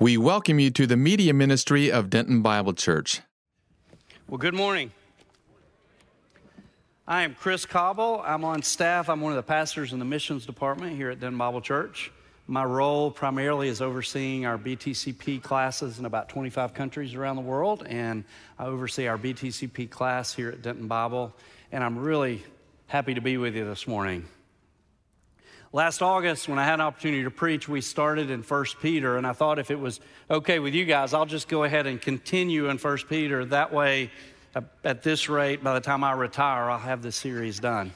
We welcome you to the media ministry of Denton Bible Church. Well, good morning. I am Chris Cobble. I'm on staff. I'm one of the pastors in the missions department here at Denton Bible Church. My role primarily is overseeing our BTCP classes in about 25 countries around the world, and I oversee our BTCP class here at Denton Bible. And I'm really happy to be with you this morning. Last August, when I had an opportunity to preach, we started in 1 Peter, and I thought if it was okay with you guys, I'll just go ahead and continue in 1 Peter. That way, uh, at this rate, by the time I retire, I'll have the series done.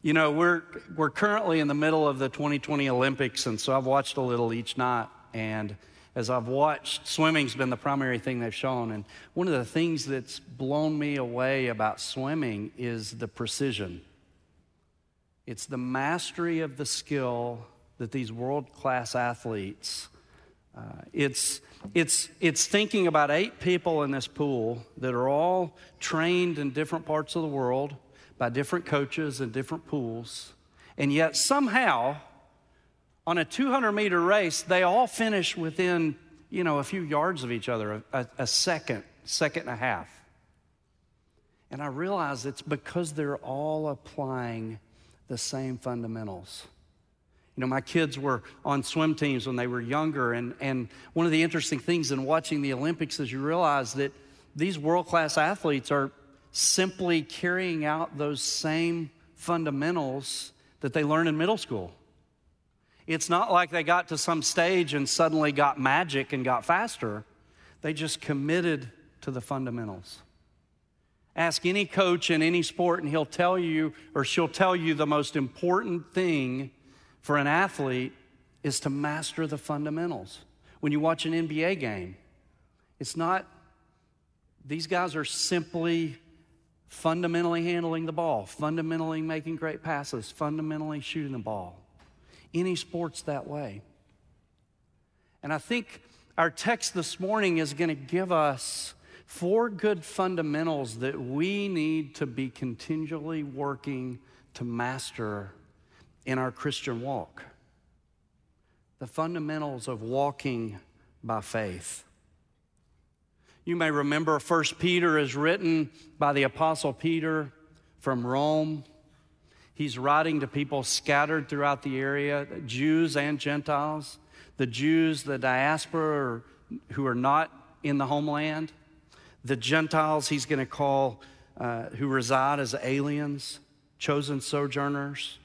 you know, we're, we're currently in the middle of the 2020 Olympics, and so I've watched a little each night. And as I've watched, swimming's been the primary thing they've shown. And one of the things that's blown me away about swimming is the precision. It's the mastery of the skill that these world class athletes, uh, it's, it's, it's thinking about eight people in this pool that are all trained in different parts of the world by different coaches and different pools. And yet, somehow, on a 200 meter race, they all finish within, you know, a few yards of each other, a, a second, second and a half. And I realize it's because they're all applying the same fundamentals. You know, my kids were on swim teams when they were younger, and, and one of the interesting things in watching the Olympics is you realize that these world class athletes are simply carrying out those same fundamentals that they learned in middle school. It's not like they got to some stage and suddenly got magic and got faster. They just committed to the fundamentals. Ask any coach in any sport, and he'll tell you, or she'll tell you, the most important thing for an athlete is to master the fundamentals. When you watch an NBA game, it's not, these guys are simply fundamentally handling the ball, fundamentally making great passes, fundamentally shooting the ball. Any sport's that way. And I think our text this morning is going to give us four good fundamentals that we need to be continually working to master in our Christian walk. The fundamentals of walking by faith. You may remember 1 Peter is written by the Apostle Peter from Rome. He's writing to people scattered throughout the area, Jews and Gentiles. The Jews, the diaspora, who are not in the homeland. The Gentiles he's going to call uh, who reside as aliens, chosen sojourners.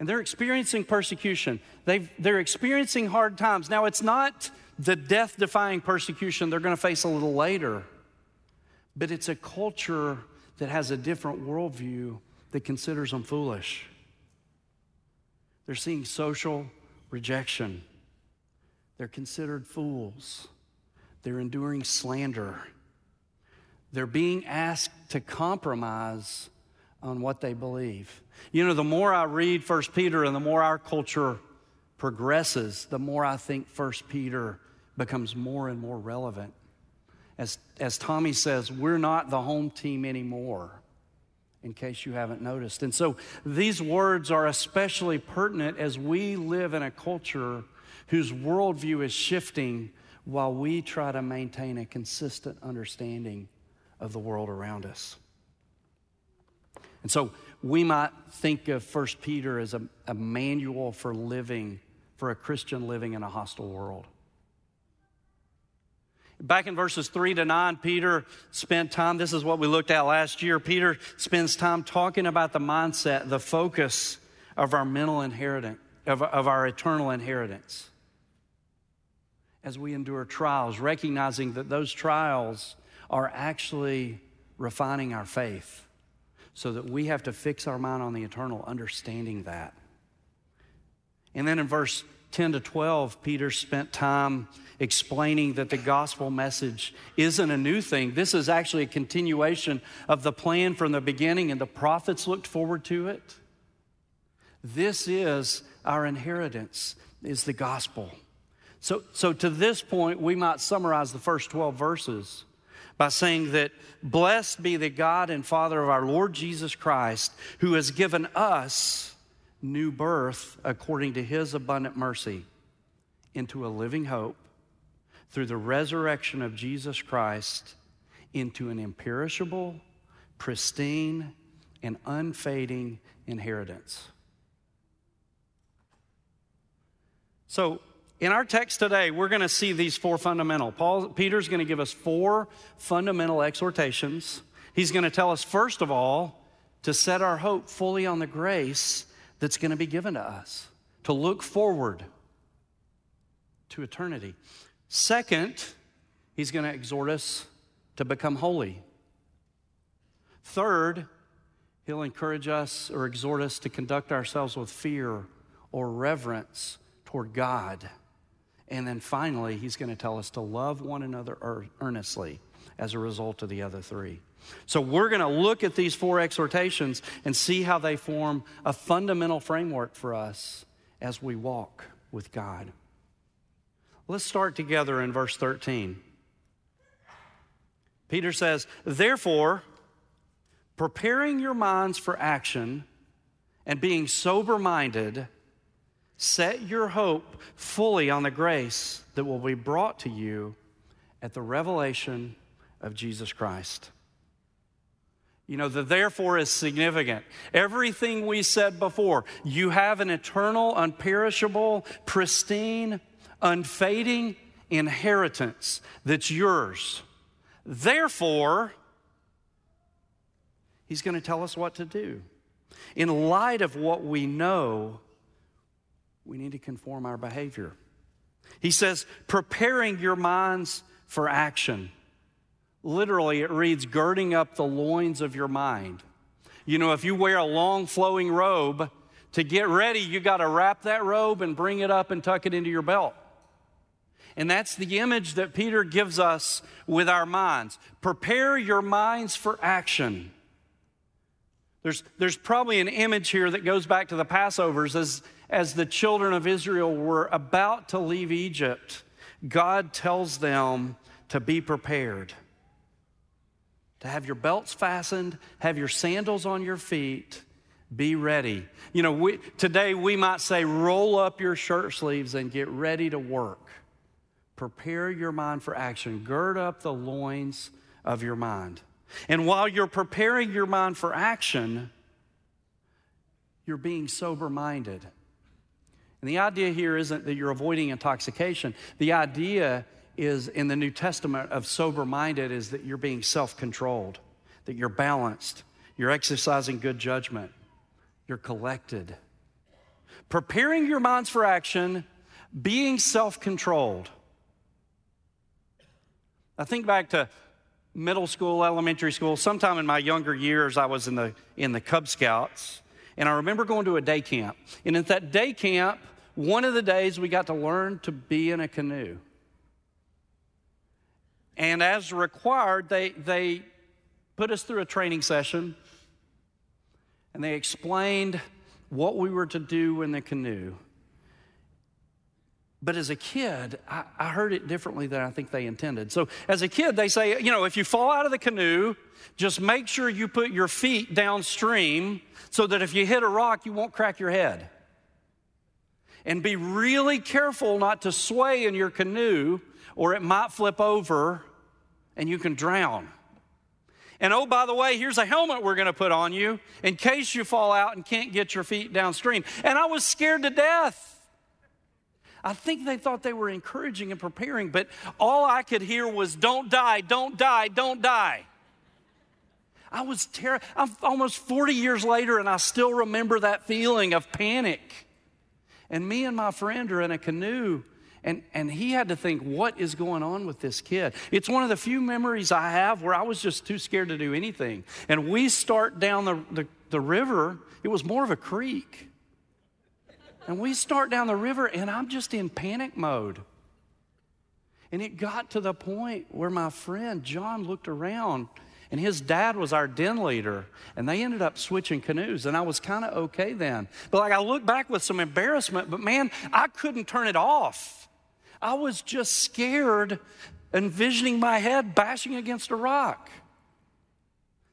And they're experiencing persecution. they they're experiencing hard times. Now, it's not the death defying persecution they're going to face a little later, but it's a culture that has a different worldview that considers them foolish. They're seeing social rejection, they're considered fools. They're enduring slander. They're being asked to compromise on what they believe. You know, the more I read First Peter and the more our culture progresses, the more I think First Peter becomes more and more relevant. As, as Tommy says, we're not the home team anymore, in case you haven't noticed. And so these words are especially pertinent as we live in a culture whose worldview is shifting while we try to maintain a consistent understanding of the world around us. And so we might think of 1 Peter as a, a manual for living, for a Christian living in a hostile world. Back in verses 3 to 9, Peter spent time, this is what we looked at last year. Peter spends time talking about the mindset, the focus of our mental inheritance, of, of our eternal inheritance as we endure trials, recognizing that those trials are actually refining our faith so that we have to fix our mind on the eternal, understanding that. And then in verse 10 to 12, Peter spent time explaining that the gospel message isn't a new thing. This is actually a continuation of the plan from the beginning, and the prophets looked forward to it. This is our inheritance, is the gospel. So, so to this point, we might summarize the first 12 verses by saying that blessed be the God and Father of our Lord Jesus Christ, who has given us new birth according to his abundant mercy into a living hope through the resurrection of Jesus Christ into an imperishable, pristine, and unfading inheritance. So, in our text today, we're going to see these four fundamental. Paul Peter's going to give us four fundamental exhortations. He's going to tell us first of all to set our hope fully on the grace that's going to be given to us, to look forward to eternity. Second, he's going to exhort us to become holy. Third, he'll encourage us or exhort us to conduct ourselves with fear or reverence toward God. And then finally, he's going to tell us to love one another earnestly as a result of the other three. So, we're going to look at these four exhortations and see how they form a fundamental framework for us as we walk with God. Let's start together in verse 13. Peter says, Therefore, preparing your minds for action and being sober minded, set your hope fully on the grace that will be brought to you at the revelation of Jesus Christ. You know, the therefore is significant. Everything we said before, you have an eternal, unperishable, pristine, unfading inheritance that's yours. Therefore, he's going to tell us what to do. In light of what we know, we need to conform our behavior. He says, preparing your minds for action. Literally, it reads, girding up the loins of your mind. You know, if you wear a long flowing robe, to get ready, you got to wrap that robe and bring it up and tuck it into your belt. And that's the image that Peter gives us with our minds. Prepare your minds for action. There's, there's probably an image here that goes back to the Passovers as, as the children of Israel were about to leave Egypt. God tells them to be prepared to have your belts fastened, have your sandals on your feet, be ready. You know, we, today we might say, roll up your shirt sleeves and get ready to work. Prepare your mind for action. Gird up the loins of your mind. And while you're preparing your mind for action, you're being sober minded. And the idea here isn't that you're avoiding intoxication. The idea is in the New Testament of sober minded is that you're being self controlled, that you're balanced, you're exercising good judgment, you're collected. Preparing your minds for action, being self controlled. I think back to middle school, elementary school. Sometime in my younger years, I was in the, in the Cub Scouts, and I remember going to a day camp. And at that day camp, one of the days we got to learn to be in a canoe. And as required, they, they put us through a training session and they explained what we were to do in the canoe. But as a kid, I, I, heard it differently than I think they intended. So, as a kid, they say, you know, if you fall out of the canoe, just make sure you put your feet downstream so that if you hit a rock, you won't crack your head. And be really careful not to sway in your canoe, or it might flip over and you can drown. And oh, by the way, here's a helmet we're going to put on you in case you fall out and can't get your feet downstream. And I was scared to death. I think they thought they were encouraging and preparing, but all I could hear was, don't die, don't die, don't die. I was terrified. I'm almost 40 years later, and I still remember that feeling of panic. And me and my friend are in a canoe and, and he had to think, what is going on with this kid? It's one of the few memories I have where I was just too scared to do anything. And we start down the, the, the river, it was more of a creek. And we start down the river, and I'm just in panic mode. And it got to the point where my friend John looked around, and his dad was our den leader, and they ended up switching canoes, and I was kind of okay then. But like I look back with some embarrassment, but man, I couldn't turn it off. I was just scared, envisioning my head bashing against a rock.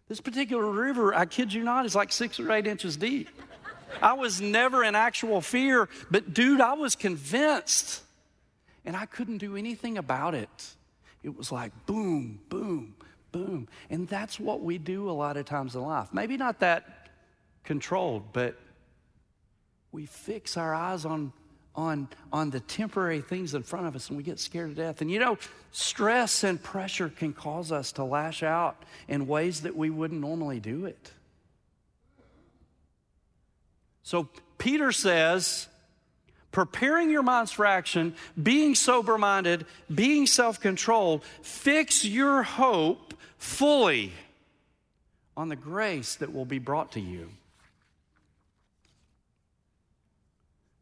This particular river, I kid you not, is like six or eight inches deep. I was never in actual fear, but dude, I was convinced. And I couldn't do anything about it. It was like boom, boom, boom. And that's what we do a lot of times in life. Maybe not that controlled, but we fix our eyes on on, on the temporary things in front of us and we get scared to death. And you know, stress and pressure can cause us to lash out in ways that we wouldn't normally do it. So Peter says, preparing your minds for action, being sober minded, being self controlled, fix your hope fully on the grace that will be brought to you.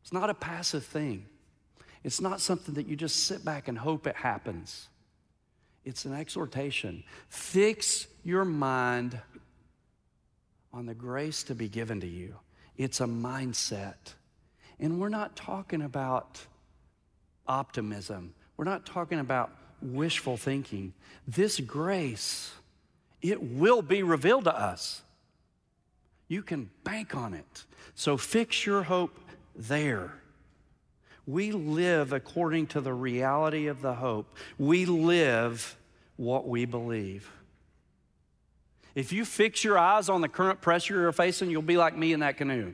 It's not a passive thing. It's not something that you just sit back and hope it happens. It's an exhortation. Fix your mind on the grace to be given to you. It's a mindset. And we're not talking about optimism, we're not talking about wishful thinking. This grace, it will be revealed to us. You can bank on it. So fix your hope there. We live according to the reality of the hope. We live what we believe. If you fix your eyes on the current pressure you're facing, you'll be like me in that canoe.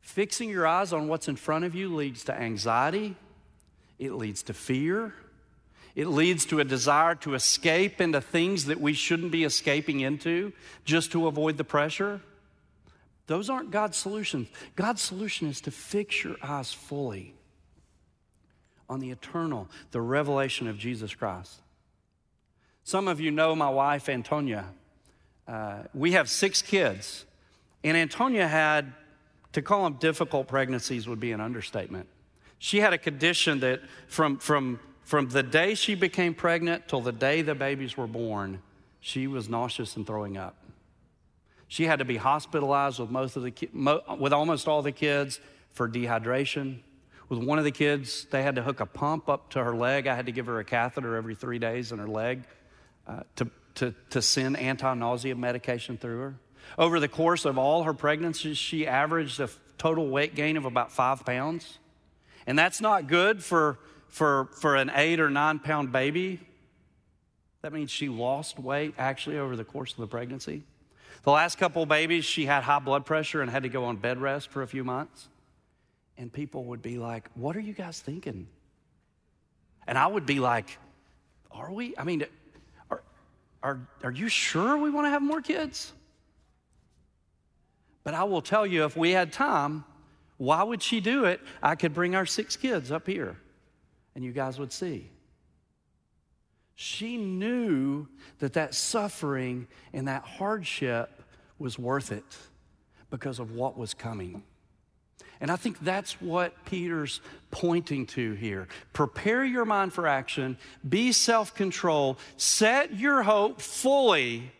Fixing your eyes on what's in front of you leads to anxiety, it leads to fear, it leads to a desire to escape into things that we shouldn't be escaping into just to avoid the pressure. Those aren't God's solutions. God's solution is to fix your eyes fully on the eternal, the revelation of Jesus Christ. Some of you know my wife, Antonia. Uh, we have six kids, and Antonia had, to call them difficult pregnancies would be an understatement. She had a condition that from, from, from the day she became pregnant till the day the babies were born, she was nauseous and throwing up. She had to be hospitalized with most of the with almost all the kids for dehydration. With one of the kids, they had to hook a pump up to her leg. I had to give her a catheter every three days in her leg uh, to, to, to send anti-nausea medication through her. Over the course of all her pregnancies, she averaged a total weight gain of about five pounds. And that's not good for, for, for an eight or nine pound baby. That means she lost weight actually over the course of the pregnancy. The last couple babies, she had high blood pressure and had to go on bed rest for a few months. And people would be like, What are you guys thinking? And I would be like, Are we? I mean, are, are you sure we want to have more kids? But I will tell you, if we had time, why would she do it? I could bring our six kids up here and you guys would see. She knew that that suffering and that hardship was worth it because of what was coming. And I think that's what Peter's pointing to here. Prepare your mind for action, be self control, set your hope fully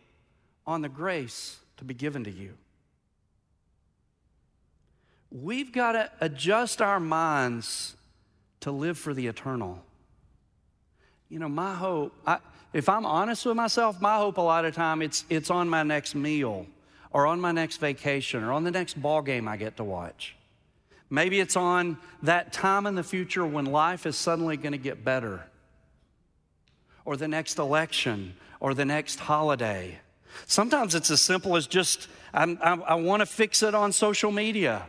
on the grace to be given to you. We've got to adjust our minds to live for the eternal. You know, my hope, I, if I'm honest with myself, my hope a lot of time it's it's on my next meal or on my next vacation or on the next ball game I get to watch. Maybe it's on that time in the future when life is suddenly going to get better. Or the next election or the next holiday. Sometimes it's as simple as just I'm, i I want to fix it on social media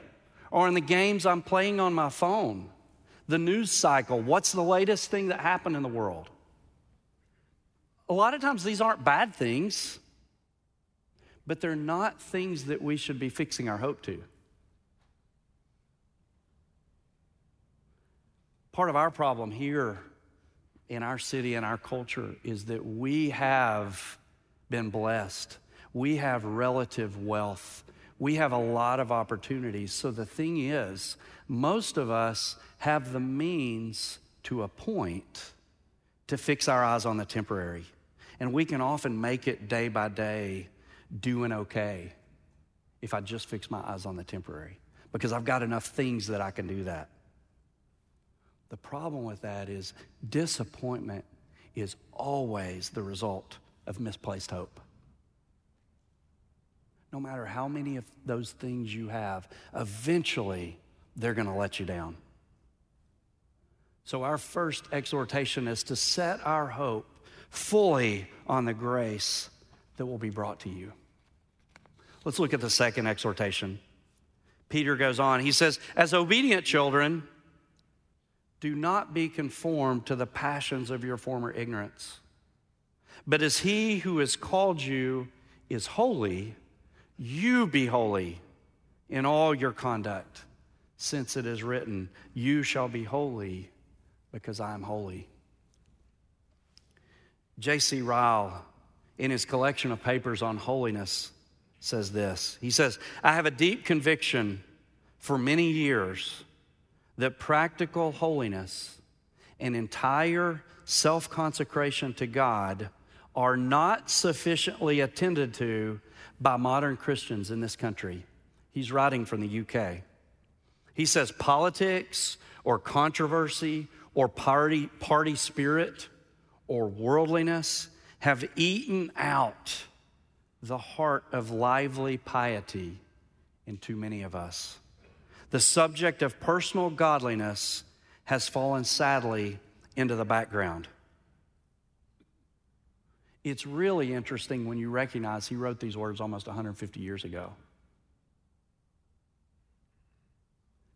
or in the games I'm playing on my phone the news cycle. What's the latest thing that happened in the world? A lot of times these aren't bad things, but they're not things that we should be fixing our hope to. Part of our problem here in our city and our culture is that we have been blessed. We have relative wealth. We have a lot of opportunities. So the thing is, most of us have the means to a point to fix our eyes on the temporary. And we can often make it day by day doing okay if I just fix my eyes on the temporary because I've got enough things that I can do that. The problem with that is disappointment is always the result of misplaced hope. no matter how many of those things you have, eventually they're going to let you down. So, our first exhortation is to set our hope fully on the grace that will be brought to you. Let's look at the second exhortation. Peter goes on. He says, As obedient children, do not be conformed to the passions of your former ignorance. But as he who has called you is holy, you be holy in all your conduct, since it is written, You shall be holy because I am holy. J.C. Ryle, in his collection of papers on holiness, says this He says, I have a deep conviction for many years that practical holiness and entire self consecration to God are not sufficiently attended to by modern Christians in this country. He's writing from the UK. He says politics or controversy or party, party spirit or worldliness have eaten out the heart of lively piety in too many of us. The subject of personal godliness has fallen sadly into the background. It's really interesting when you recognize he wrote these words almost 150 years ago.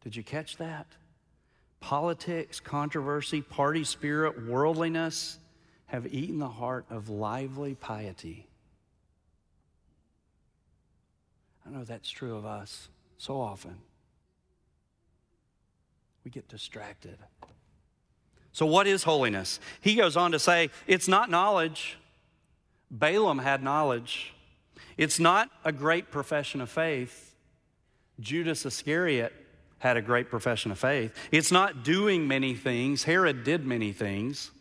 Did you catch that? Politics, controversy, party spirit, worldliness have eaten the heart of lively piety. I know that's true of us so often. We get distracted. So, what is holiness? He goes on to say it's not knowledge. Balaam had knowledge. It's not a great profession of faith. Judas Iscariot had a great profession of faith. It's not doing many things. Herod did many things.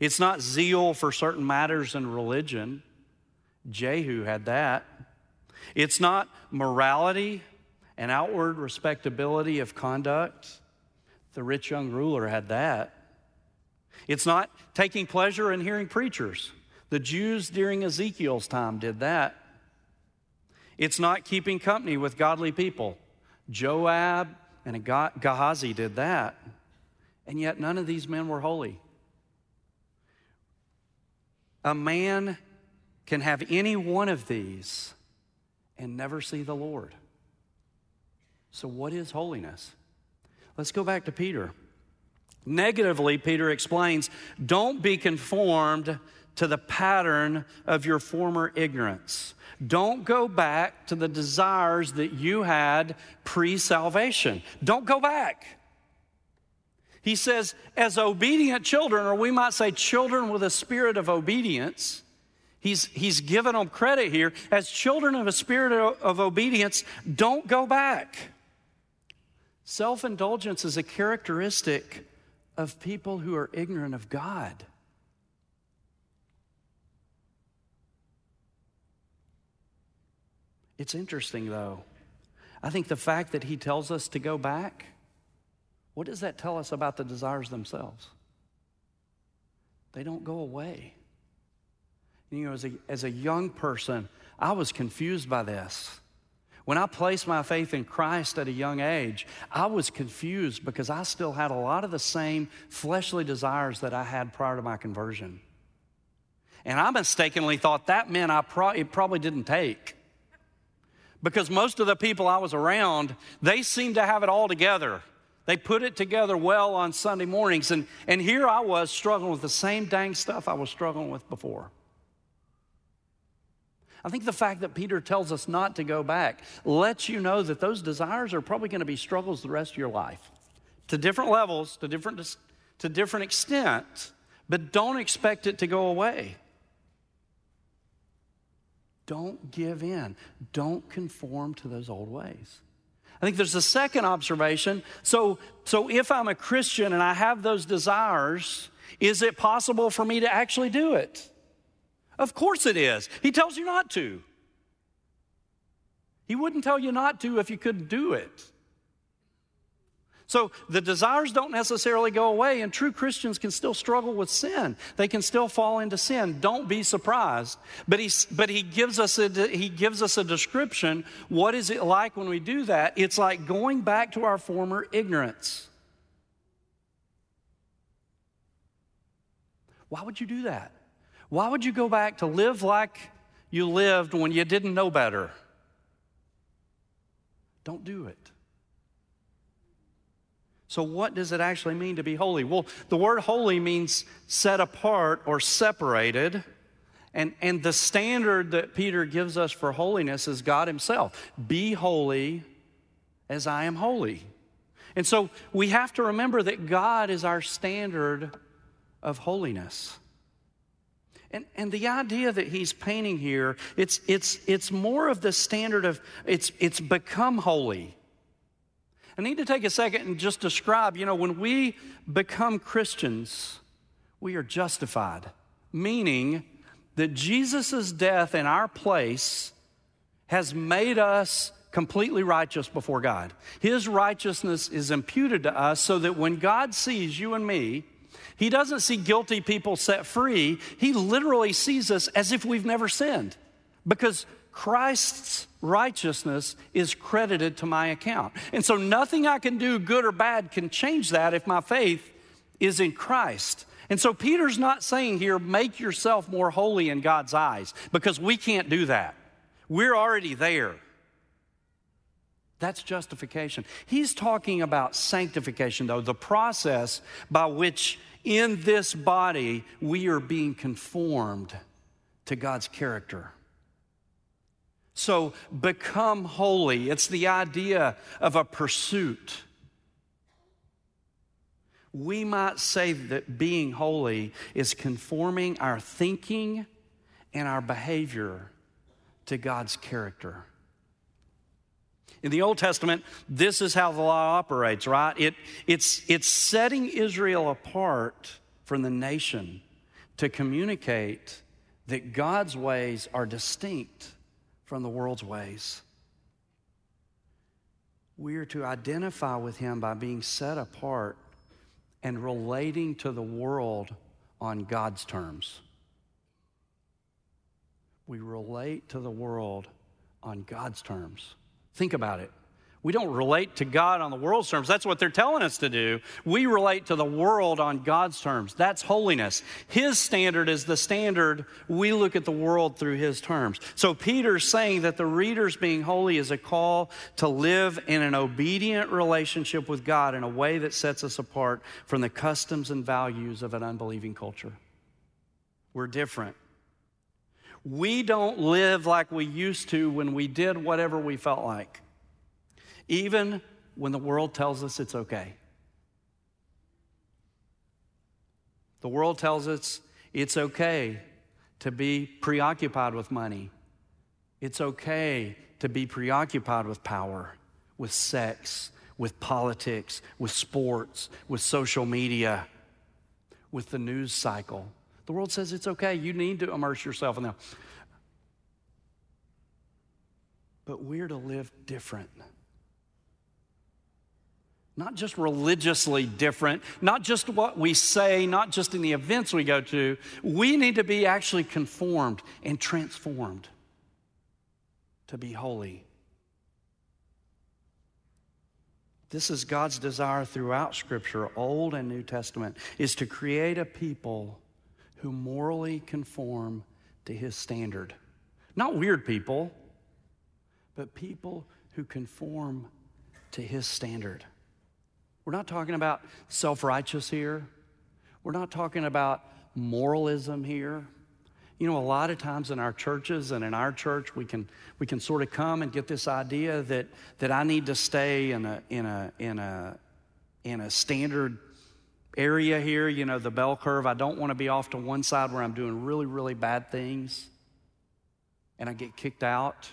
It's not zeal for certain matters in religion. Jehu had that. It's not morality and outward respectability of conduct. The rich young ruler had that. It's not taking pleasure in hearing preachers. The Jews during Ezekiel's time did that. It's not keeping company with godly people. Joab and Gehazi did that. And yet none of these men were holy. A man can have any one of these and never see the Lord. So, what is holiness? Let's go back to Peter. Negatively, Peter explains don't be conformed to the pattern of your former ignorance. Don't go back to the desires that you had pre salvation. Don't go back. He says, as obedient children, or we might say children with a spirit of obedience, he's, he's given them credit here. As children of a spirit of, of obedience, don't go back. Self indulgence is a characteristic of people who are ignorant of God. It's interesting, though. I think the fact that he tells us to go back, what does that tell us about the desires themselves? They don't go away. You know, as a, as a young person, I was confused by this. When I placed my faith in Christ at a young age, I was confused because I still had a lot of the same fleshly desires that I had prior to my conversion. And I mistakenly thought that meant I pro- it probably didn't take because most of the people I was around, they seemed to have it all together. They put it together well on Sunday mornings. And, and here I was struggling with the same dang stuff I was struggling with before. I think the fact that Peter tells us not to go back lets you know that those desires are probably going to be struggles the rest of your life to different levels, to different, to different extent, but don't expect it to go away. Don't give in. Don't conform to those old ways. I think there's a second observation. So, so if I'm a Christian and I have those desires, is it possible for me to actually do it? Of course it is. He tells you not to. He wouldn't tell you not to if you couldn't do it. So the desires don't necessarily go away, and true Christians can still struggle with sin. They can still fall into sin. Don't be surprised. But he, but he, gives us a, he gives us a description. What is it like when we do that? It's like going back to our former ignorance. Why would you do that? Why would you go back to live like you lived when you didn't know better? Don't do it. So, what does it actually mean to be holy? Well, the word holy means set apart or separated. And, and the standard that Peter gives us for holiness is God Himself. Be holy as I am holy. And so we have to remember that God is our standard of holiness. And, and the idea that he's painting here, it's, it's, it's more of the standard of, it's, it's become holy. I need to take a second and just describe, you know, when we become Christians, we are justified, meaning that Jesus' death in our place has made us completely righteous before God. His righteousness is imputed to us so that when God sees you and me, he doesn't see guilty people set free. He literally sees us as if we've never sinned because Christ's righteousness is credited to my account. And so nothing I can do, good or bad, can change that if my faith is in Christ. And so Peter's not saying here, make yourself more holy in God's eyes, because we can't do that. We're already there. That's justification. He's talking about sanctification, though, the process by which in this body we are being conformed to God's character. So become holy. It's the idea of a pursuit. We might say that being holy is conforming our thinking and our behavior to God's character. In the Old Testament, this is how the law operates, right? It, it's, it's setting Israel apart from the nation to communicate that God's ways are distinct from the world's ways. We are to identify with Him by being set apart and relating to the world on God's terms. We relate to the world on God's terms. Think about it. We don't relate to God on the world's terms. That's what they're telling us to do. We relate to the world on God's terms. That's holiness. His standard is the standard. We look at the world through His terms. So Peter's saying that the reader's being holy is a call to live in an obedient relationship with God in a way that sets us apart from the customs and values of an unbelieving culture. We're different. We don't live like we used to when we did whatever we felt like even when the world tells us it's okay. The world tells us it's okay to be preoccupied with money. It's okay to be preoccupied with power, with sex, with politics, with sports, with social media, with the news cycle. The world says it's okay. You need to immerse yourself in them. But we're to live different not just religiously different, not just what we say, not just in the events we go to. We need to be actually conformed and transformed to be holy. This is God's desire throughout Scripture, Old and New Testament, is to create a people who morally conform to His standard. Not weird people, but people who conform to His standard. We're not talking about self righteous here. We're not talking about moralism here. You know, a lot of times in our churches and in our church, we can, we can sort of come and get this idea that, that I need to stay in a, in, a, in, a, in a standard area here, you know, the bell curve. I don't want to be off to one side where I'm doing really, really bad things and I get kicked out.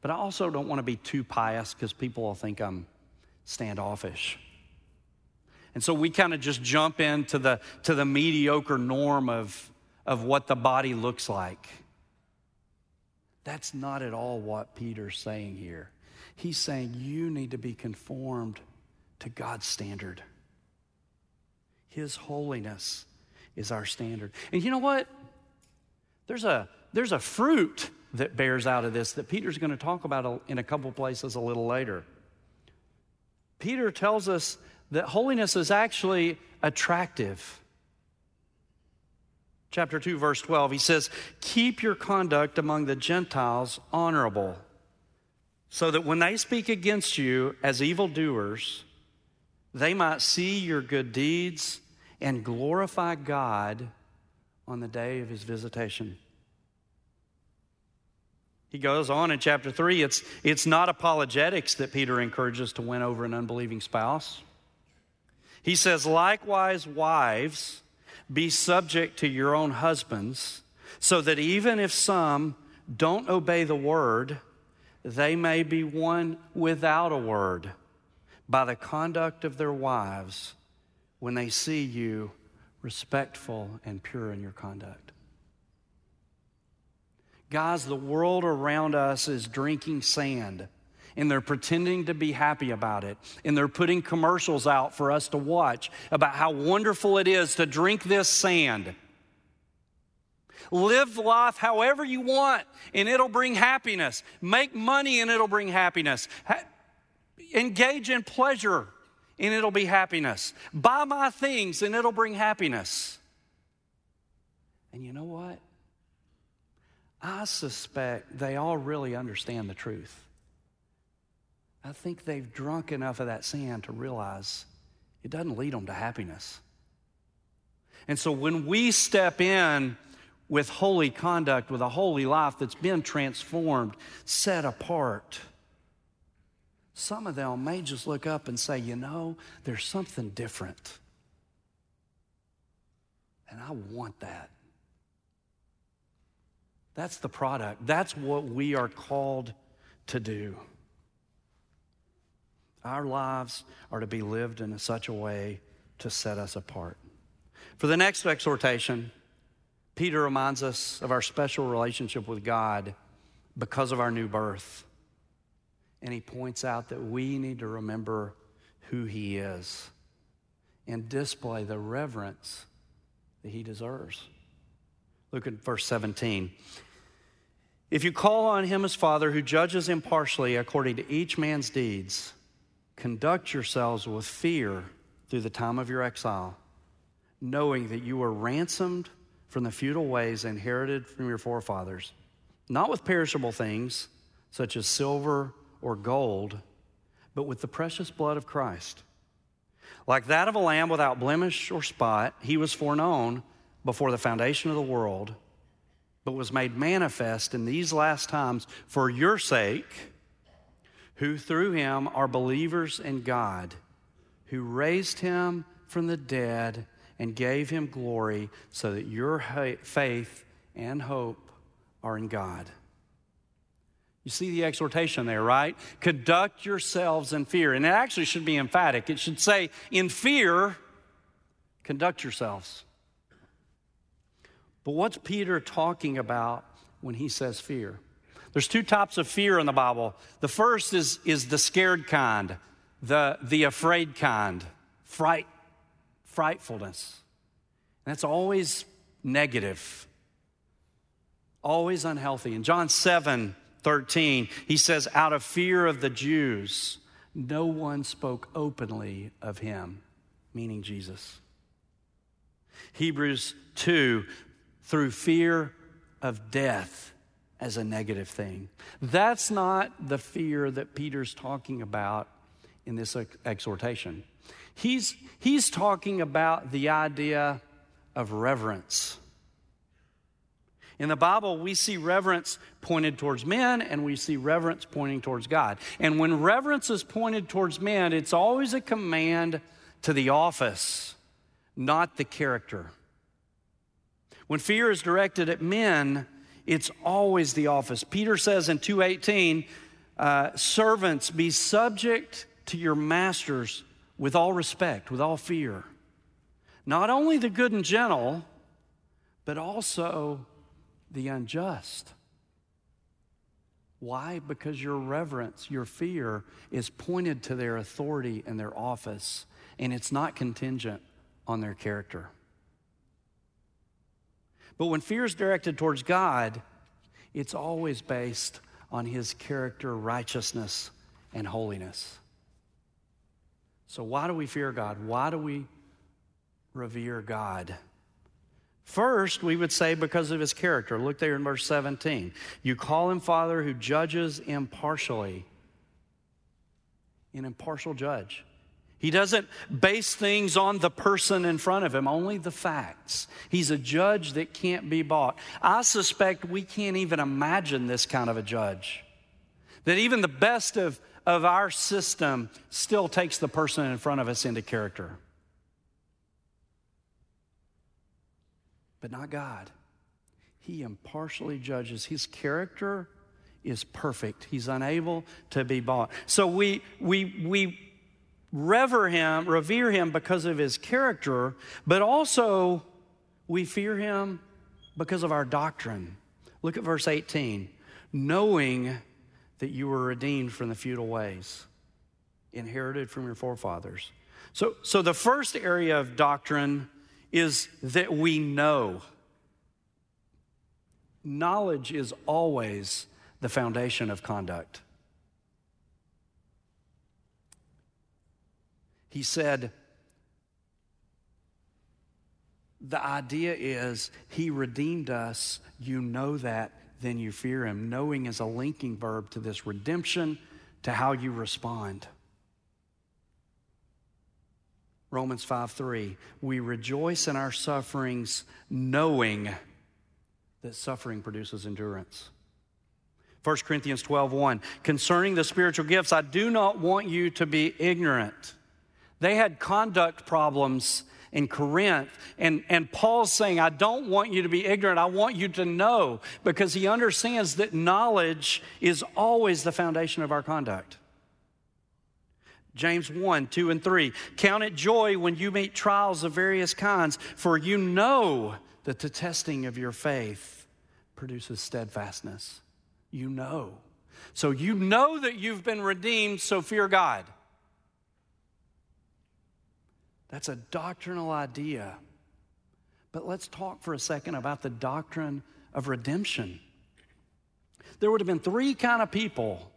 But I also don't want to be too pious because people will think I'm standoffish. And so we kind of just jump into the, to the mediocre norm of, of what the body looks like. That's not at all what Peter's saying here. He's saying you need to be conformed to God's standard. His holiness is our standard. And you know what? There's a, there's a fruit that bears out of this that Peter's going to talk about in a couple places a little later. Peter tells us that holiness is actually attractive. Chapter 2, verse 12, he says, Keep your conduct among the Gentiles honorable, so that when they speak against you as evildoers, they might see your good deeds and glorify God on the day of his visitation. He goes on in chapter 3 it's, it's not apologetics that Peter encourages to win over an unbelieving spouse. He says, likewise, wives, be subject to your own husbands, so that even if some don't obey the word, they may be won without a word by the conduct of their wives when they see you respectful and pure in your conduct. Guys, the world around us is drinking sand and they're pretending to be happy about it. And they're putting commercials out for us to watch about how wonderful it is to drink this sand. Live life however you want, and it'll bring happiness. Make money, and it'll bring happiness. Engage in pleasure, and it'll be happiness. Buy my things, and it'll bring happiness. And you know what? I suspect they all really understand the truth. I think they've drunk enough of that sand to realize it doesn't lead them to happiness. And so when we step in with holy conduct, with a holy life that's been transformed, set apart, some of them may just look up and say, you know, there's something different. And I want that. That's the product. That's what we are called to do. Our lives are to be lived in such a way to set us apart. For the next exhortation, Peter reminds us of our special relationship with God because of our new birth. And he points out that we need to remember who he is and display the reverence that he deserves. Look at verse 17. If you call on him as Father who judges impartially according to each man's deeds, Conduct yourselves with fear through the time of your exile, knowing that you were ransomed from the futile ways inherited from your forefathers, not with perishable things such as silver or gold, but with the precious blood of Christ. Like that of a lamb without blemish or spot, he was foreknown before the foundation of the world, but was made manifest in these last times for your sake who through him are believers in God, who raised him from the dead and gave him glory, so that your faith and hope are in God. You see the exhortation there, right? Conduct yourselves in fear. And it actually should be emphatic. It should say, in fear, conduct yourselves. But what's Peter talking about when he says fear? There's two types of fear in the Bible. The first is, is the scared kind, the, the afraid kind, fright, frightfulness. And that's always negative, always unhealthy. In John 7 13, he says, Out of fear of the Jews, no one spoke openly of him, meaning Jesus. Hebrews 2, through fear of death as a negative thing. That's not the fear that Peter's talking about in this exhortation. He's, he's talking about the idea of reverence. In the Bible, we see reverence pointed towards men and we see reverence pointing towards God. And when reverence is pointed towards men, it's always a command to the office, not the character. When fear is directed at men, it's always the office. Peter says in 218, uh, servants, be subject to your masters with all respect, with all fear. Not only the good and gentle, but also the unjust. Why? Because your reverence, your fear is pointed to their authority and their office, and it's not contingent on their character. But when fear is directed towards God, it's always based on his character, righteousness, and holiness. So, why do we fear God? Why do we revere God? First, we would say because of his character. Look there in verse 17. You call him Father who judges impartially, an impartial judge. He doesn't base things on the person in front of him, only the facts. He's a judge that can't be bought. I suspect we can't even imagine this kind of a judge. That even the best of, of our system still takes the person in front of us into character. But not God. He impartially judges. His character is perfect. He's unable to be bought. So we, we, we, rever him, revere him because of his character, but also we fear him because of our doctrine. Look at verse 18. Knowing that you were redeemed from the futile ways, inherited from your forefathers. So, so the first area of doctrine is that we know. Knowledge is always the foundation of conduct. He said, The idea is He redeemed us. You know that, then you fear Him. Knowing is a linking verb to this redemption, to how you respond. Romans 5 3. We rejoice in our sufferings, knowing that suffering produces endurance. 1 Corinthians 12 1. Concerning the spiritual gifts, I do not want you to be ignorant. They had conduct problems in Corinth. And, and Paul's saying, I don't want you to be ignorant. I want you to know because he understands that knowledge is always the foundation of our conduct. James 1, 2, and 3. Count it joy when you meet trials of various kinds, for you know that the testing of your faith produces steadfastness. You know. So you know that you've been redeemed, so fear God. That's a doctrinal idea. But let's talk for a second about the doctrine of redemption. There would have been three kind of people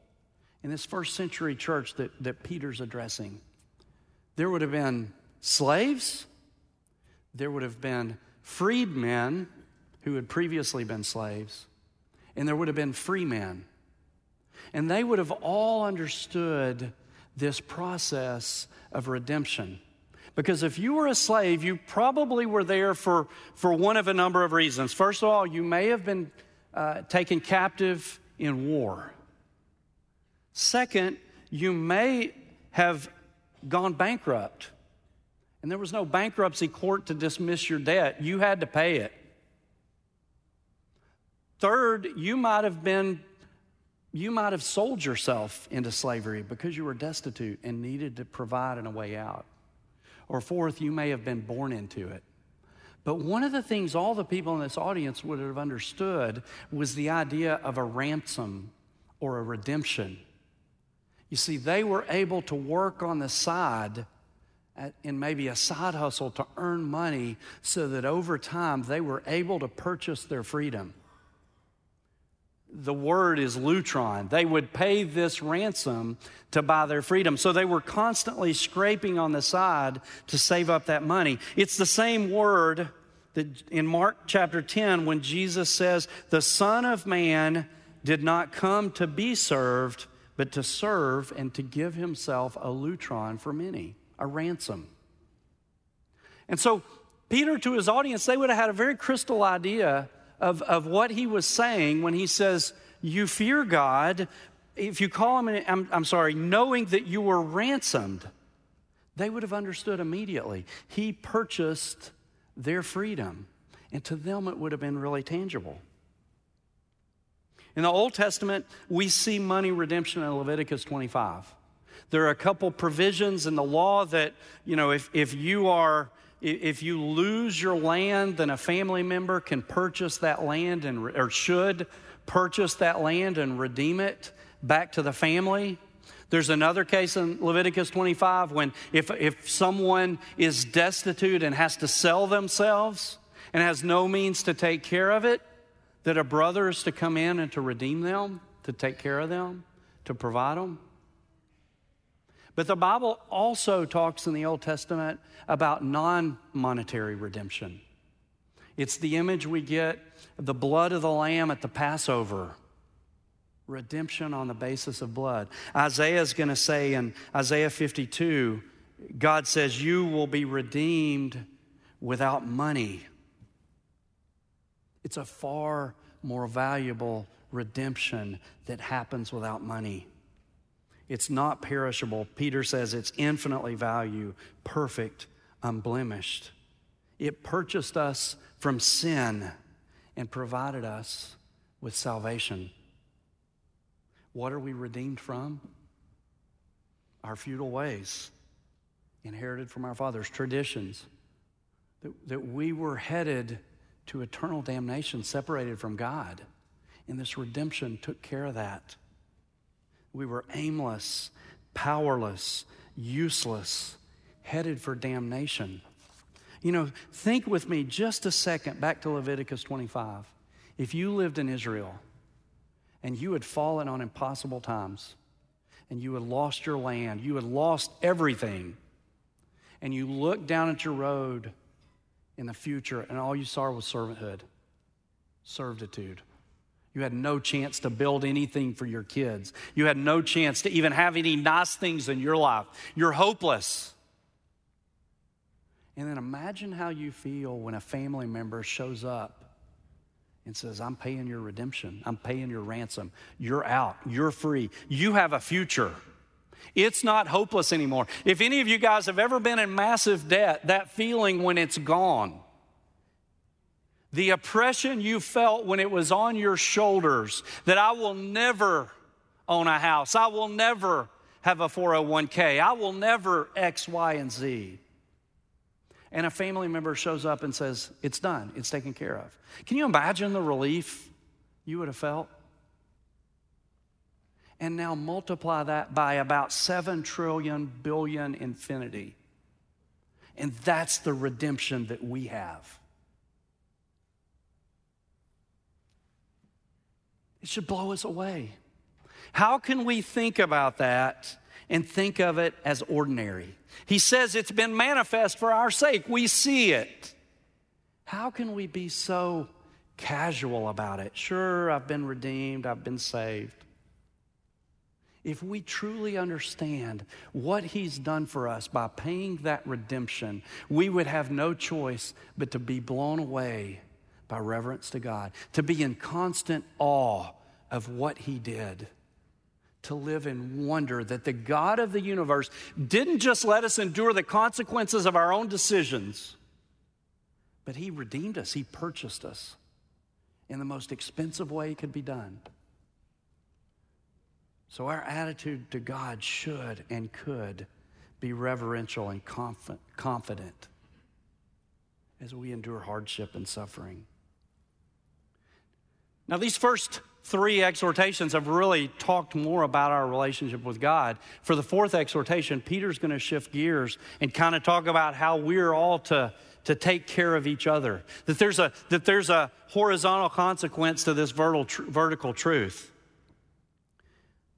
in this first century church that, that Peter's addressing. There would have been slaves, there would have been freedmen who had previously been slaves, and there would have been free men. And they would have all understood this process of redemption. Because if you were a slave, you probably were there for, for one of a number of reasons. First of all, you may have been uh, taken captive in war. Second, you may have gone bankrupt. And there was no bankruptcy court to dismiss your debt, you had to pay it. Third, you might have been you might have sold yourself into slavery because you were destitute and needed to provide a way out. Or fourth, you may have been born into it. But one of the things all the people in this audience would have understood was the idea of a ransom or a redemption. You see, they were able to work on the side at, in maybe a side hustle to earn money so that over time they were able to purchase their freedom the word is lutron. They would pay this ransom to buy their freedom. So they were constantly scraping on the side to save up that money. It's the same word that in Mark chapter 10 when Jesus says, The Son of Man did not come to be served, but to serve and to give himself a lutron for many, a ransom. And so Peter to his audience, they would have had a very crystal idea of, of what he was saying when he says, You fear God. If you call him, I'm, I'm sorry, knowing that you were ransomed, they would have understood immediately. He purchased their freedom, and to them it would have been really tangible. In the Old Testament, we see money redemption in Leviticus 25. There are a couple provisions in the law that, you know, if, if you are if you lose your land, then a family member can purchase that land and, or should purchase that land and redeem it back to the family. There's another case in Leviticus 25 when if, if someone is destitute and has to sell themselves and has no means to take care of it, that a brother is to come in and to redeem them, to take care of them, to provide them. But the Bible also talks in the Old Testament about non monetary redemption. It's the image we get of the blood of the lamb at the Passover. Redemption on the basis of blood. Isaiah is going to say in Isaiah 52, God says, You will be redeemed without money. It's a far more valuable redemption that happens without money. It's not perishable. Peter says it's infinitely value, perfect, unblemished. It purchased us from sin and provided us with salvation. What are we redeemed from? Our futile ways, inherited from our fathers, traditions, that, that we were headed to eternal damnation, separated from God. And this redemption took care of that. We were aimless, powerless, useless, headed for damnation. You know, think with me just a second back to Leviticus 25. If you lived in Israel and you had fallen on impossible times and you had lost your land, you had lost everything, and you looked down at your road in the future and all you saw was servanthood, servitude. You had no chance to build anything for your kids. You had no chance to even have any nice things in your life. You're hopeless. And then imagine how you feel when a family member shows up and says, I'm paying your redemption, I'm paying your ransom. You're out, you're free, you have a future. It's not hopeless anymore. If any of you guys have ever been in massive debt, that feeling when it's gone, the oppression you felt when it was on your shoulders that I will never own a house, I will never have a 401k, I will never X, Y, and Z. And a family member shows up and says, It's done, it's taken care of. Can you imagine the relief you would have felt? And now multiply that by about 7 trillion billion infinity. And that's the redemption that we have. It should blow us away. How can we think about that and think of it as ordinary? He says it's been manifest for our sake. We see it. How can we be so casual about it? Sure, I've been redeemed, I've been saved. If we truly understand what He's done for us by paying that redemption, we would have no choice but to be blown away by reverence to God, to be in constant awe of what He did, to live in wonder that the God of the universe didn't just let us endure the consequences of our own decisions, but He redeemed us, He purchased us in the most expensive way it could be done. So, our attitude to God should and could be reverential and confident as we endure hardship and suffering. Now, these first three exhortations have really talked more about our relationship with God. For the fourth exhortation, Peter's going to shift gears and kind of talk about how we're all to, to take care of each other. That there's a, that there's a horizontal consequence to this vertical, vertical truth.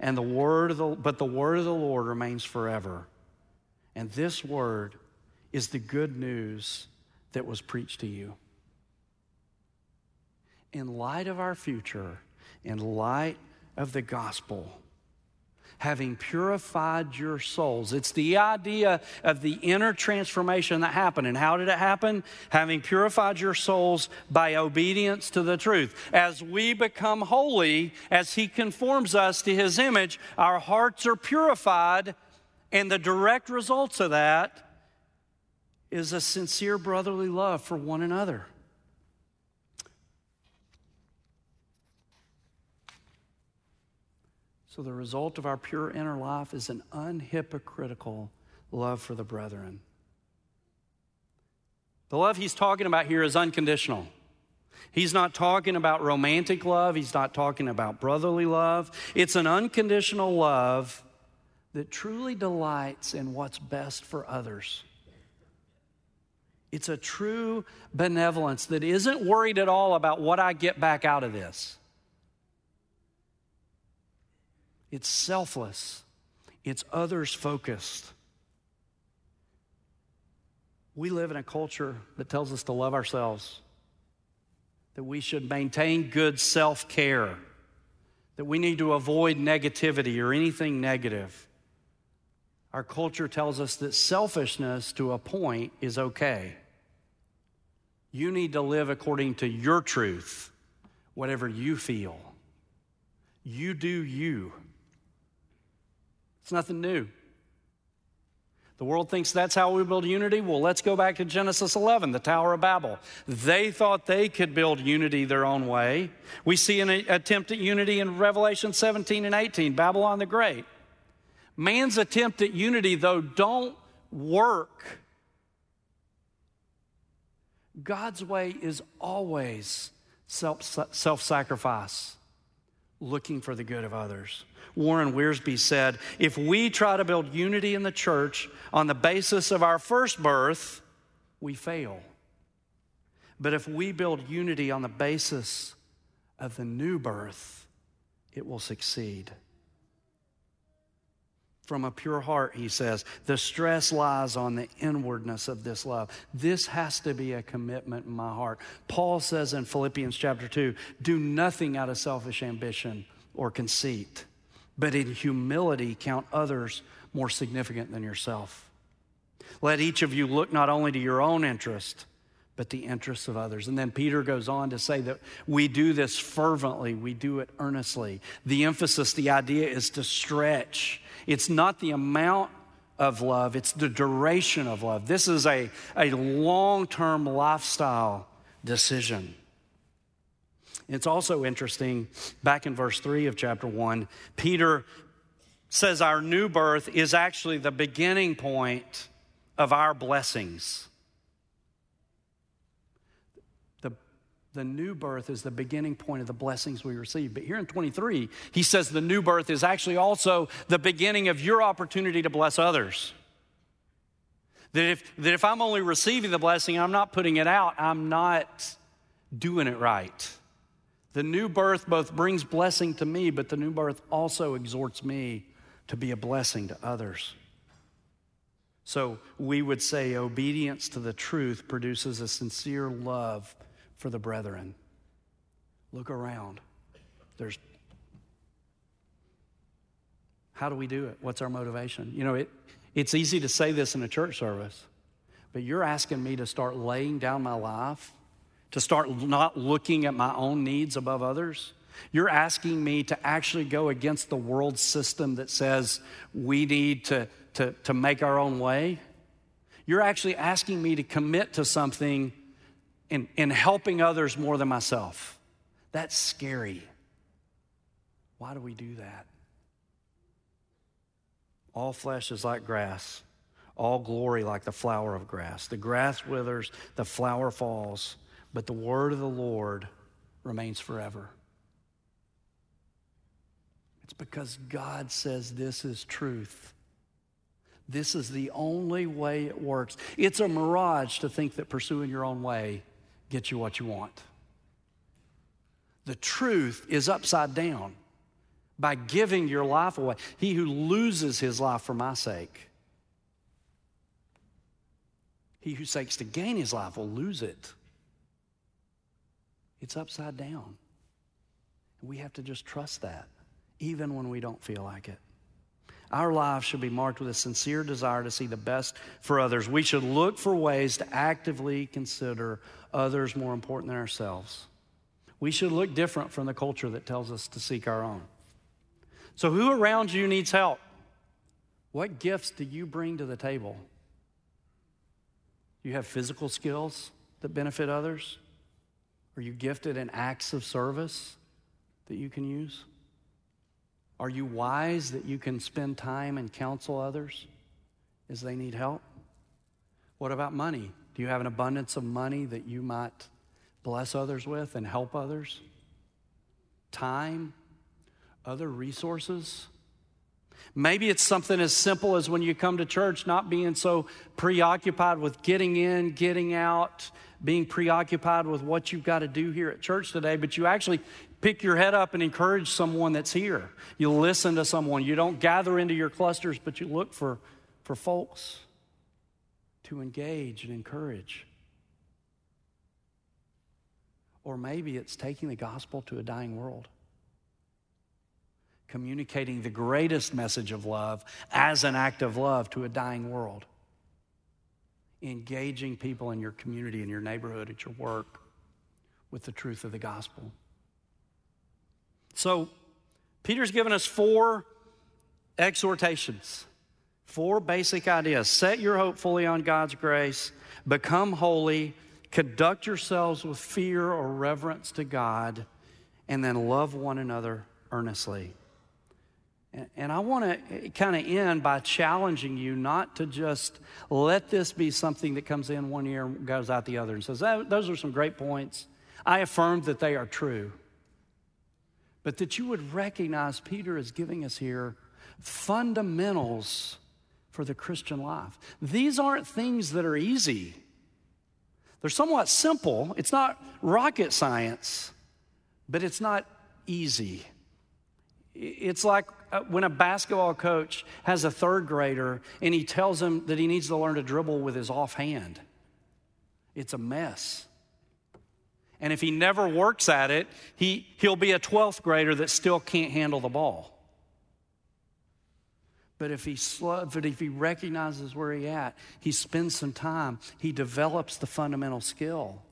and the word of the, but the word of the Lord remains forever. And this word is the good news that was preached to you in light of our future, in light of the gospel, having purified your souls. It's the idea of the inner transformation that happened. And how did it happen? Having purified your souls by obedience to the truth. As we become holy, as He conforms us to His image, our hearts are purified, and the direct results of that is a sincere brotherly love for one another. So, the result of our pure inner life is an unhypocritical love for the brethren. The love he's talking about here is unconditional. He's not talking about romantic love, he's not talking about brotherly love. It's an unconditional love that truly delights in what's best for others. It's a true benevolence that isn't worried at all about what I get back out of this. It's selfless, it's others focused. We live in a culture that tells us to love ourselves, that we should maintain good self care, that we need to avoid negativity or anything negative. Our culture tells us that selfishness to a point is okay. You need to live according to your truth, whatever you feel. You do you. It's nothing new. The world thinks that's how we build unity. Well, let's go back to Genesis 11, the Tower of Babel. They thought they could build unity their own way. We see an attempt at unity in Revelation 17 and 18, Babylon the Great. Man's attempt at unity, though, don't work. God's way is always self sacrifice, looking for the good of others. Warren Wiersbe said if we try to build unity in the church on the basis of our first birth, we fail. But if we build unity on the basis of the new birth, it will succeed. From a pure heart, he says, the stress lies on the inwardness of this love. This has to be a commitment in my heart. Paul says in Philippians chapter 2 do nothing out of selfish ambition or conceit but in humility count others more significant than yourself. Let each of you look not only to your own interest, but the interests of others. And then Peter goes on to say that we do this fervently, we do it earnestly. The emphasis, the idea is to stretch. It's not the amount of love, it's the duration of love. This is a, a long term lifestyle decision. It's also interesting, back in verse 3 of chapter 1, Peter says our new birth is actually the beginning point of our blessings. The, the new birth is the beginning point of the blessings we receive. But here in 23, he says the new birth is actually also the beginning of your opportunity to bless others. That if, that if I'm only receiving the blessing, I'm not putting it out, I'm not doing it right. The new birth both brings blessing to me, but the new birth also exhorts me to be a blessing to others. So we would say obedience to the truth produces a sincere love for the brethren. Look around. There's how do we do it? What's our motivation? You know, it, it's easy to say this in a church service, but you're asking me to start laying down my life to start not looking at my own needs above others. You're asking me to actually go against the world system that says we need to, to, to make our own way. You're actually asking me to commit to something in, in helping others more than myself. That's scary. Why do we do that? All flesh is like grass, all glory like the flower of grass. The grass withers, the flower falls but the word of the Lord remains forever. It's because God says this is truth. This is the only way it works. It's a mirage to think that pursuing your own way gets you what you want. The truth is upside down by giving your life away. He who loses his life for my sake, he who seeks to gain his life will lose it. It's upside down. We have to just trust that, even when we don't feel like it. Our lives should be marked with a sincere desire to see the best for others. We should look for ways to actively consider others more important than ourselves. We should look different from the culture that tells us to seek our own. So, who around you needs help? What gifts do you bring to the table? Do you have physical skills that benefit others? Are you gifted in acts of service that you can use? Are you wise that you can spend time and counsel others as they need help? What about money? Do you have an abundance of money that you might bless others with and help others? Time? Other resources? Maybe it's something as simple as when you come to church, not being so preoccupied with getting in, getting out, being preoccupied with what you've got to do here at church today, but you actually pick your head up and encourage someone that's here. You listen to someone. You don't gather into your clusters, but you look for, for folks to engage and encourage. Or maybe it's taking the gospel to a dying world, communicating the greatest message of love as an act of love to a dying world, engaging people in your community, in your neighborhood, at your work with the truth of the gospel. So, Peter's given us four exhortations, four basic ideas. Set your hope fully on God's grace, become holy, conduct yourselves with fear or reverence to God, and then love one another earnestly. And I want to kind of end by challenging you not to just let this be something that comes in one ear and goes out the other and says, oh, Those are some great points. I affirm that they are true but that you would recognize Peter is giving us here fundamentals for the Christian life. These aren't things that are easy, they're somewhat simple. It's not rocket science, but it's not easy. It's like uh, when a basketball coach has a third grader and he tells him that he needs to learn to dribble with his offhand. It's a mess. And if he never works at it, he, he'll be a 12th grader that still can't handle the ball. But if he slow, but if he recognizes where he at, he spends some time, he develops the fundamental skill.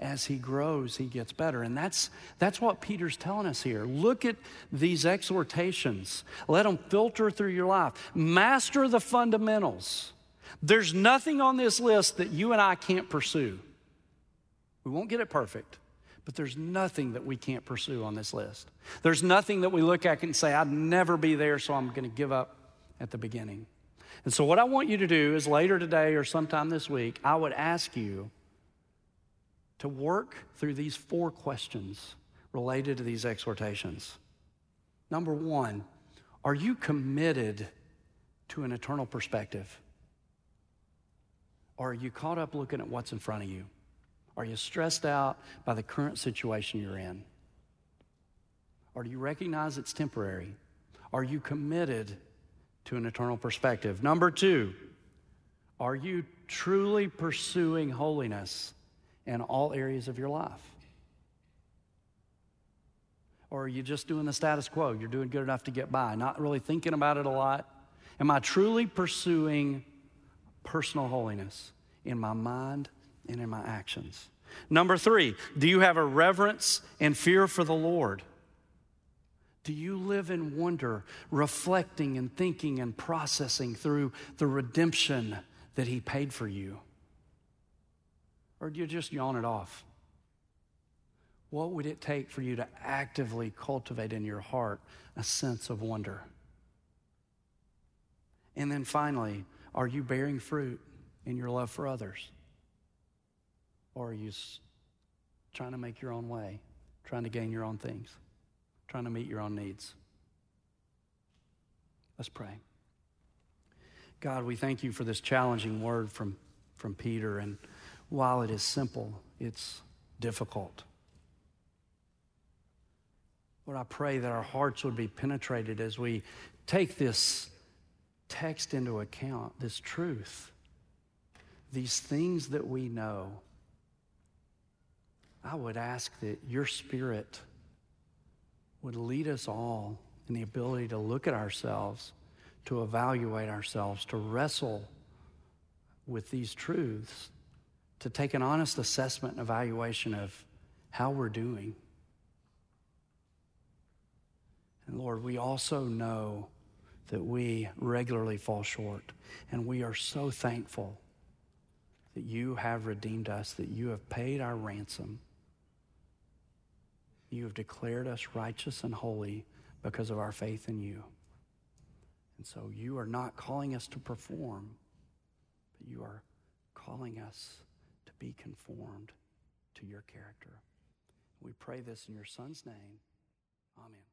As he grows, he gets better. And that's, that's what Peter's telling us here. Look at these exhortations. Let them filter through your life. Master the fundamentals. There's nothing on this list that you and I can't pursue. We won't get it perfect, but there's nothing that we can't pursue on this list. There's nothing that we look at and say, I'd never be there, so I'm going to give up at the beginning. And so, what I want you to do is later today or sometime this week, I would ask you to work through these four questions related to these exhortations. Number one, are you committed to an eternal perspective? Or are you caught up looking at what's in front of you? Are you stressed out by the current situation you're in? Or do you recognize it's temporary? Are you committed to an eternal perspective? Number two, are you truly pursuing holiness in all areas of your life? Or are you just doing the status quo? You're doing good enough to get by, not really thinking about it a lot. Am I truly pursuing personal holiness in my mind and in my actions. Number three, do you have a reverence and fear for the Lord? Do you live in wonder, reflecting and thinking and processing through the redemption that He paid for you? Or do you just yawn it off? What would it take for you to actively cultivate in your heart a sense of wonder? And then finally, are you bearing fruit in your love for others? Or are you trying to make your own way, trying to gain your own things, trying to meet your own needs? Let's pray. God, we thank you for this challenging word from, from Peter. And while it is simple, it's difficult. Lord, I pray that our hearts would be penetrated as we take this text into account, this truth, these things that we know I would ask that your spirit would lead us all in the ability to look at ourselves, to evaluate ourselves, to wrestle with these truths, to take an honest assessment and evaluation of how we're doing. And Lord, we also know that we regularly fall short, and we are so thankful that you have redeemed us, that you have paid our ransom. You have declared us righteous and holy because of our faith in you. And so you are not calling us to perform, but you are calling us to be conformed to your character. We pray this in your Son's name. Amen.